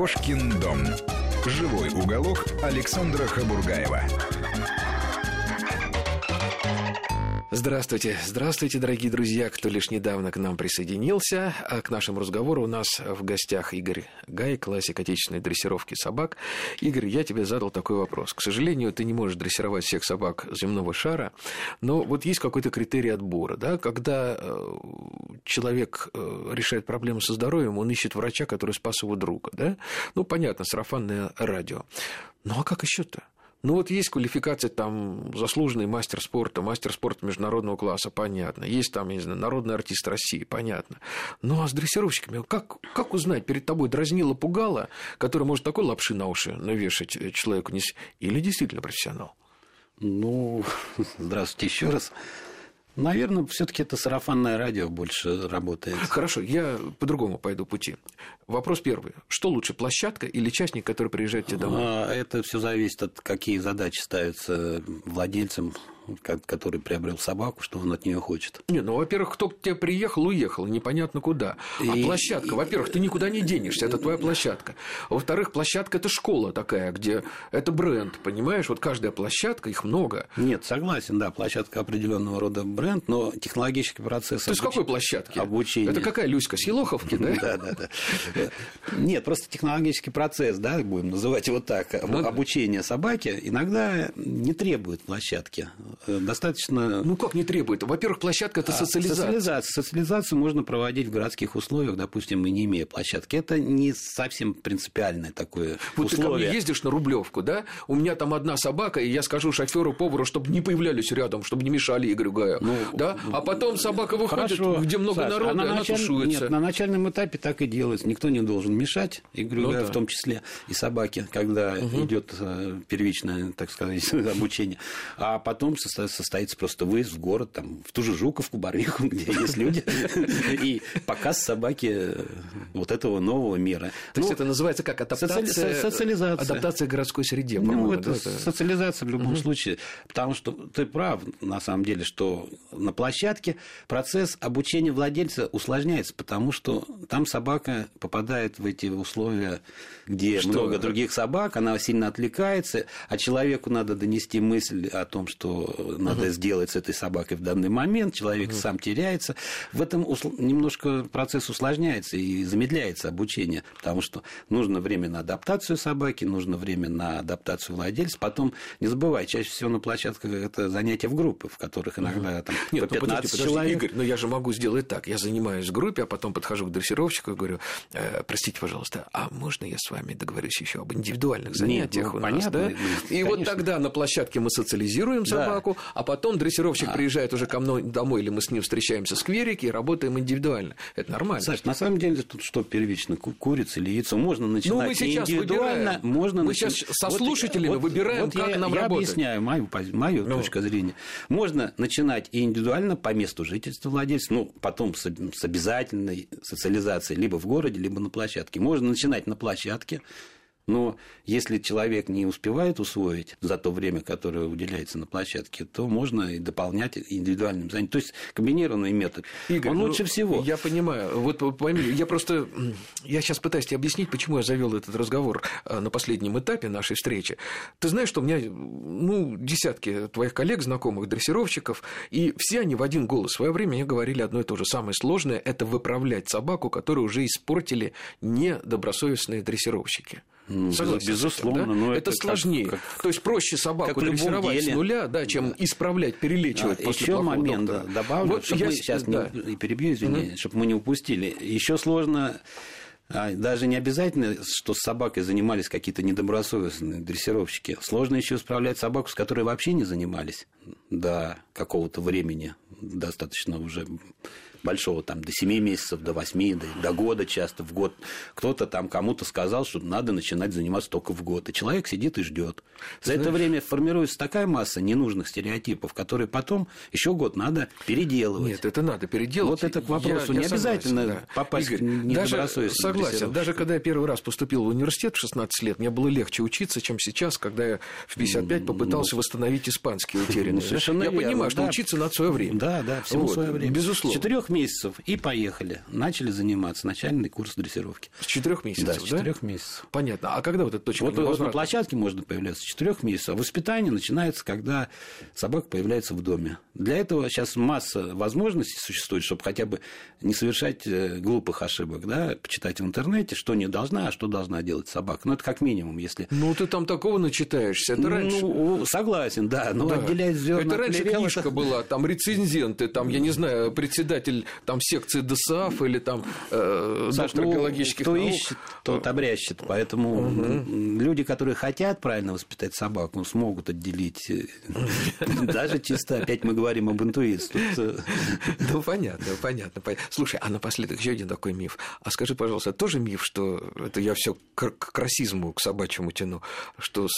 Кошкин дом. Живой уголок Александра Хабургаева. Здравствуйте, здравствуйте, дорогие друзья, кто лишь недавно к нам присоединился. А к нашему разговору у нас в гостях Игорь Гай, классик отечественной дрессировки собак. Игорь, я тебе задал такой вопрос. К сожалению, ты не можешь дрессировать всех собак земного шара, но вот есть какой-то критерий отбора, да, когда э, человек э, решает проблему со здоровьем, он ищет врача, который спас его друга, да? Ну, понятно, сарафанное радио. Ну, а как еще-то? Ну вот есть квалификация там заслуженный мастер спорта, мастер спорта международного класса, понятно. Есть там, я не знаю, народный артист России, понятно. Ну а с дрессировщиками, как, как узнать, перед тобой дразнила пугала, который может такой лапши на уши навешать человеку, или действительно профессионал? Ну, здравствуйте еще раз. Наверное, все-таки это сарафанное радио больше работает. Хорошо, я по другому пойду пути. Вопрос первый. Что лучше, площадка или частник, который приезжает тебе домой? А, это все зависит от какие задачи ставятся владельцам который приобрел собаку, что он от нее хочет. Не, ну, во-первых, кто к тебе приехал, уехал, непонятно куда. А и, площадка, во-первых, ты никуда не денешься, это твоя площадка. Во-вторых, площадка это школа такая, где это бренд, понимаешь? Вот каждая площадка, их много. Нет, согласен, да, площадка определенного рода бренд, но технологический процесс. Ты обуч... с какой площадки? Обучение. Это какая Люська, с Елоховки, да? Да, да, да. Нет, просто технологический процесс, да, будем называть его так, ну обучение собаки иногда не требует площадки. Э, достаточно... Ну, как не требует? Во-первых, площадка – это а, социализация. социализация. Социализацию можно проводить в городских условиях, допустим, и не имея площадки. Это не совсем принципиальное такое вот условие. ты ко мне ездишь на Рублевку, да? У меня там одна собака, и я скажу шоферу, повару, чтобы не появлялись рядом, чтобы не мешали Игорю Гаю. Ну, да? А потом собака выходит, хорошо, где много Саш, народа, а на она началь... тушуется. Нет, на начальном этапе так и делается. Никто не должен мешать Игорю ну, Гаю, да. в том числе и собаке, когда угу. идет э, первичное, так сказать, обучение. А потом состоится просто выезд в город, там, в ту же Жуковку, Барвиху, где есть люди, и показ собаки э, вот этого нового мира. То есть, ну, это называется как адаптация? Адаптация к городской среде, Ну, это социализация в любом случае, потому что ты прав, на самом деле, что на площадке процесс обучения владельца усложняется, потому что там собака попадает в эти условия, где много других собак, она сильно отвлекается, а человеку надо донести мысль о том, что надо сделать делать с этой собакой в данный момент, человек mm. сам теряется. В этом немножко процесс усложняется и замедляется обучение, потому что нужно время на адаптацию собаки, нужно время на адаптацию владельца. Потом, не забывай, чаще всего на площадках это занятия в группы, в которых иногда там, Нет, по 15 ну, подожди, подожди, человек. Игорь, но я же могу сделать так. Я занимаюсь в группе, а потом подхожу к дрессировщику и говорю, э, простите, пожалуйста, а можно я с вами договорюсь еще об индивидуальных занятиях Нет, ну, у нас, понятно, да? Ну, и конечно. вот тогда на площадке мы социализируем собаку, да. а потом дрессировщик а. приезжает уже ко мной домой, или мы с ним встречаемся в скверике и работаем индивидуально. Это нормально. Саш, на самом деле тут что первично, курица или яйцо? Можно начинать ну, мы сейчас индивидуально, выбираем. можно Мы начинать... сейчас со слушателями вот, выбираем, вот как я, нам я работать. Объясняю мою, мою ну. точку зрения. Можно начинать и индивидуально по месту жительства владельца, ну, потом с, с обязательной социализацией либо в городе, либо на площадке. Можно начинать на площадке, но если человек не успевает усвоить за то время, которое уделяется на площадке, то можно и дополнять индивидуальным занятием. То есть комбинированный метод. Игорь, Он ну, лучше всего. Я понимаю. Вот пойми, я просто я сейчас пытаюсь тебе объяснить, почему я завел этот разговор э, на последнем этапе нашей встречи. Ты знаешь, что у меня ну, десятки твоих коллег, знакомых, дрессировщиков, и все они в один голос в свое время мне говорили одно и то же. Самое сложное – это выправлять собаку, которую уже испортили недобросовестные дрессировщики. Ну, Согласен безусловно, да? но это, это сложнее. Как, как, То есть проще собаку дрессировать с нуля, да, чем исправлять, перелечивать да, после Еще момент да, добавлю, вот чтобы я... мы сейчас да. не перебью, извини, mm чтобы мы не упустили. Еще сложно а, даже не обязательно, что с собакой занимались какие-то недобросовестные дрессировщики. Сложно еще исправлять собаку, с которой вообще не занимались до какого-то времени, достаточно уже большого, там, до 7 месяцев, до 8, до, до года часто, в год. Кто-то там кому-то сказал, что надо начинать заниматься только в год. И человек сидит и ждет. За Знаешь... это время формируется такая масса ненужных стереотипов, которые потом еще год надо переделывать. Нет, это надо переделывать. Вот это к вопросу. Я, не я обязательно согласен, да. попасть Игорь, даже, Согласен. Даже когда я первый раз поступил в университет в 16 лет, мне было легче учиться, чем сейчас, когда я в 55 попытался ну, восстановить испанский утерянный. Ну, совершенно я верно, понимаю, что да. учиться надо свое время. Да, да, всему вот, свое время. Безусловно. С 4 месяцев и поехали. Начали заниматься. Начальный курс дрессировки. С четырех месяцев, Да, да? с четырех месяцев. Понятно. А когда вот эта точка Вот, вот на площадке можно появляться с четырех месяцев, а воспитание начинается, когда собака появляется в доме. Для этого сейчас масса возможностей существует, чтобы хотя бы не совершать э, глупых ошибок, да, почитать в интернете, что не должна, а что должна делать собака. Ну, это как минимум, если... Ну, ты там такого начитаешься. Это раньше. Ну, согласен, да, но Да. отделять зерна Это раньше плевел, книжка это- была, там рецензенты, там, я не знаю, председатель там секции ДСАФ или там э, Саш, доктор ну, биологических кто наук. ищет, тот обрящет. Поэтому м, люди, которые хотят правильно воспитать собаку, смогут отделить. э, Даже чисто, опять мы говорим об интуиции. Э, Ну, понятно, понятно. Слушай, а напоследок еще один такой миф. А скажи, пожалуйста, тоже миф, что это я все к, расизму, к собачьему тяну, что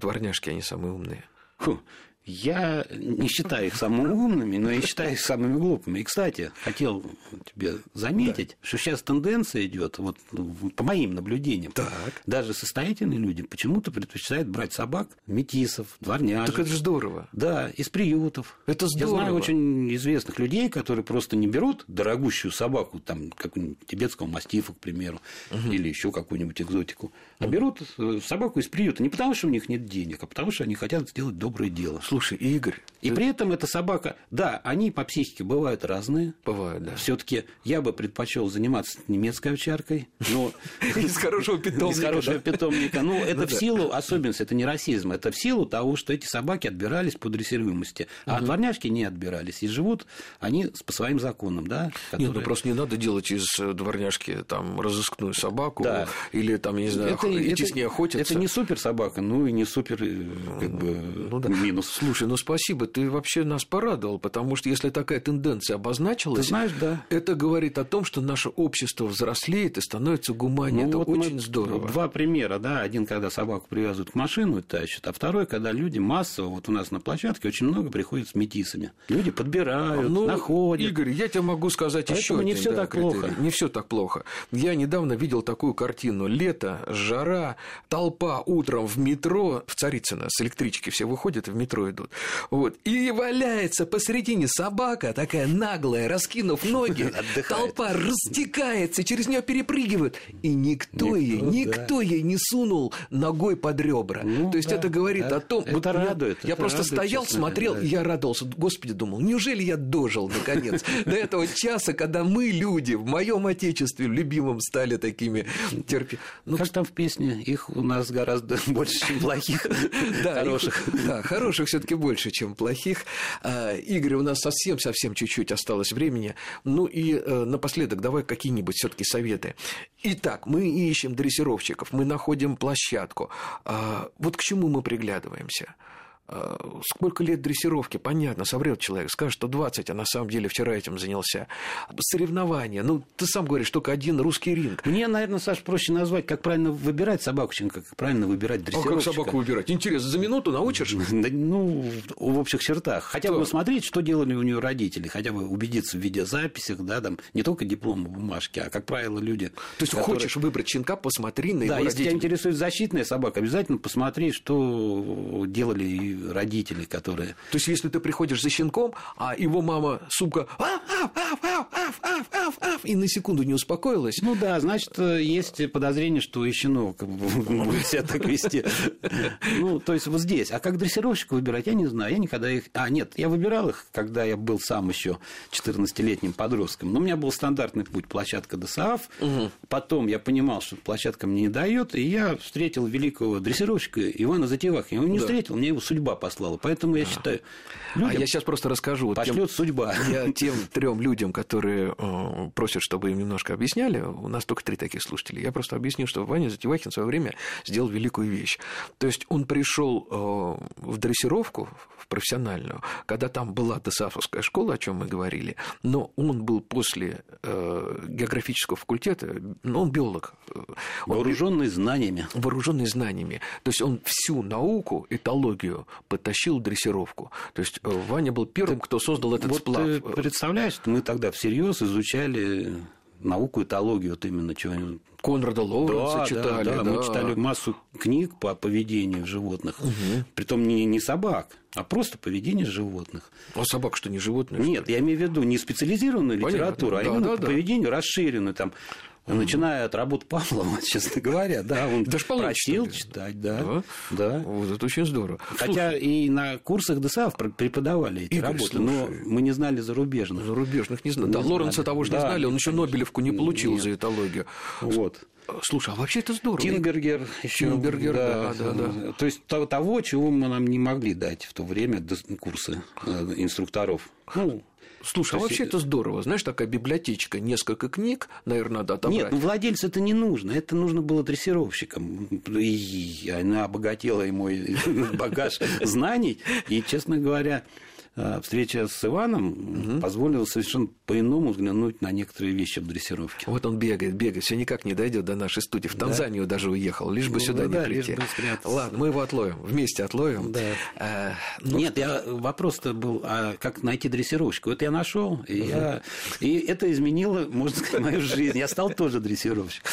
дворняжки, они самые умные? фу, Я не считаю их самыми умными, но я считаю их самыми глупыми. И, кстати, хотел тебе заметить, что сейчас тенденция идет, вот ну, по моим наблюдениям, Так. даже состоятельные люди почему-то предпочитают брать собак, метисов, дворняжек. Так это же здорово. Да, из приютов. Это Я знаю здорово. очень известных людей, которые просто не берут дорогущую собаку, там, какую-нибудь тибетского мастифа, к примеру, или еще какую-нибудь экзотику, а берут э, собаку из приюта не потому, что у них нет денег, а потому, что они хотят сделать доброе дело. Слушай, Игорь, И ты- при этом эта собака, да, они по психике бывают разные. бывает, да. Все-таки я бы предпочел заниматься немецкой овчаркой, но Из хорошего питомника. из хорошего питомника. Ну, это Ну в силу особенности, это не расизм, это в силу того, что эти собаки отбирались по дрессируемости, а дворняжки не отбирались. И живут они по своим законам, да? Нет, ну просто не надо делать из э, дворняжки там разыскную собаку или там, я не знаю, идти с ней охотиться. это не супер собака, ну и не супер э, как бы Ну минус. Слушай, ну спасибо, ты вообще нас порадовал, потому что если такая тенденция обозначилась, Ты знаешь, да. это говорит о том, что наше общество взрослеет и становится гуманнее. это Ну, вот мы- очень здорово. Два примера, да. Один, когда собаку привязывают к машину и тащат, а второй, когда люди массово, вот у нас на площадке очень много приходят с метисами. Люди подбирают, Ну, находят. Игорь, я тебе могу сказать Поэтому еще не один, всё да, так критерий. плохо. Не все так плохо. Я недавно видел такую картину. Лето, жара, толпа утром в метро, в Царицыно, с электрички все выходят в метро идут. Вот. И валяется посередине собака, такая наглая, раскинув ноги. Отдыхает. Толпа растекается, через нее перепрыгивают. И никто, Никто, ей, да. никто ей не сунул ногой под ребра. Ну, То есть да, это говорит да. о том... Это вот я- радует, Я это просто радует, стоял, честно смотрел, и я радовался. Господи, думал, неужели я дожил наконец до этого часа, когда мы, люди, в моем отечестве, любимом, стали такими терпи... Ну, как там в песне, их у нас гораздо больше, чем плохих, да, хороших. их- да, хороших все-таки больше, чем плохих. А, Игорь, у нас совсем-совсем чуть-чуть осталось времени. Ну и э, напоследок давай какие-нибудь все-таки советы. Итак, мы ищем дрессировщиков, мы находим площадку. А, Вот к чему мы приглядываемся? А, Сколько лет дрессировки? Понятно, соврет человек, скажет, что 20, а на самом деле вчера этим занялся. Соревнования. Ну, ты сам говоришь, только один русский ринг. Мне, наверное, Саш, проще назвать, как правильно выбирать собаку, чем как правильно выбирать А как дрессировщика. собаку выбирать? Интересно, за минуту научишь? Да, ну, в общих чертах. Хотя бы посмотреть, что делали у нее родители, хотя бы убедиться в видеозаписях, да, там, не только дипломы, бумажки, а, как правило, люди... То есть которые- хочешь выбрать щенка, посмотри на Да, его если тебя интересует защитная собака, обязательно посмотри, что делали родители, которые... То есть, если ты приходишь за щенком, а его мама, сука, «Ав, ав, ав, ав, ав, ав, ав, ав», и на секунду не успокоилась, Ну да, значит, есть подозрение, что и щенок будет себя так вести. Ну, то есть вот здесь. А как дрессировщика выбирать, я не знаю. Я никогда их... А, нет, я выбирал их, когда я был сам еще 14-летним подростком. Но у меня был стандартный путь площадка ДСАФ. Потом я понимал, что площадка мне не дает, и я встретил великого дрессировщика Ивана Затеваха. Я его не Да. встретил, мне его судьба послала. Поэтому я считаю, а людям я сейчас просто расскажу. вот тем- пошлет судьба. Я тем трем людям, которые э, просят, чтобы им немножко объясняли, у нас только три таких слушателя. Я просто объясню, что Ваня Затевахин в свое время сделал великую вещь. То есть он пришел э, в дрессировку, в профессиональную, когда там была ДСАФовская школа, о чем мы говорили, но он был после э, географического факультета, ну, он биолог. Вооруженный знаниями. вооруженный знаниями. То есть он всю науку, этологию потащил дрессировку. То есть э, Ваня был первым, кто создал этот вот сплав. ты представляешь, мы тогда всерьез изучали науку, этологию, вот именно чего Конрада Лоуренса да, читали. Да, да, мы читали массу книг по поведению животных. Угу. Притом не, не собак, а просто поведение животных. А собак что, не животные? Нет, я имею в виду не специализированную Понятно, литературу, а да, именно да, по да. поведению расширенную. Там, Начиная от работ Павлова, честно говоря, да, он Даже просил читать, да, да. да. Вот это очень здорово. Хотя слушай, и на курсах ДСАФ преподавали эти Игорь, работы, слушай, но мы не знали зарубежных. Зарубежных не знали. Да, Лоренса того же да, не знали, он еще Нобелевку не получил нет. за этологию. Вот. Слушай, а вообще это здорово. Тинбергер еще. Тинбергер, да, да, да, да. То есть того, чего мы нам не могли дать в то время курсы э, инструкторов. Ну, Слушай, а вообще это здорово. Знаешь, такая библиотечка, несколько книг, наверное, надо отобрать. Нет, ну владельцу это не нужно. Это нужно было дрессировщикам. И она обогатила мой багаж знаний. И, честно говоря, встреча с Иваном угу. позволила совершенно по-иному взглянуть на некоторые вещи в дрессировке. Вот он бегает, бегает, все никак не дойдет до нашей студии. В Танзанию да. даже уехал, лишь бы ну, сюда да, не прийти. Ладно, мы его отловим, вместе отловим. Да. А, ну... Нет, я, вопрос-то был, а как найти дрессировщика? Вот я нашел, и, угу. я, и это изменило, можно сказать, мою жизнь. Я стал тоже дрессировщиком.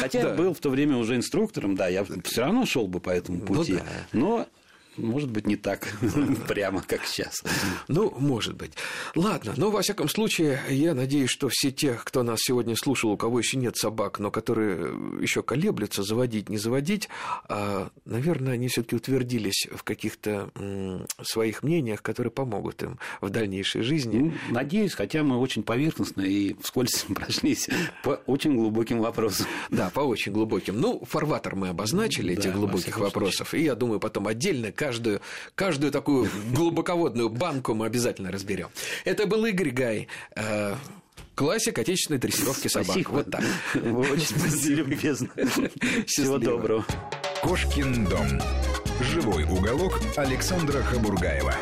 Хотя я был в то время уже инструктором, да, я все равно шел бы по этому ну пути. Но может быть, не так прямо, как сейчас. Ну, может быть. Ладно, но, во всяком случае, я надеюсь, что все те, кто нас сегодня слушал, у кого еще нет собак, но которые еще колеблются, заводить, не заводить, а, наверное, они все таки утвердились в каких-то своих мнениях, которые помогут им в дальнейшей жизни. Ну, надеюсь, хотя мы очень поверхностно и вскользь прошлись по очень глубоким вопросам. Да, по очень глубоким. Ну, фарватер мы обозначили этих глубоких вопросов, и я думаю, потом отдельно каждую, каждую такую глубоководную банку мы обязательно разберем. Это был Игорь Гай. Э, классик отечественной дрессировки собак. Спасибо. Вот так. Вы очень любезно. Всего доброго. Кошкин дом. Живой уголок Александра Хабургаева.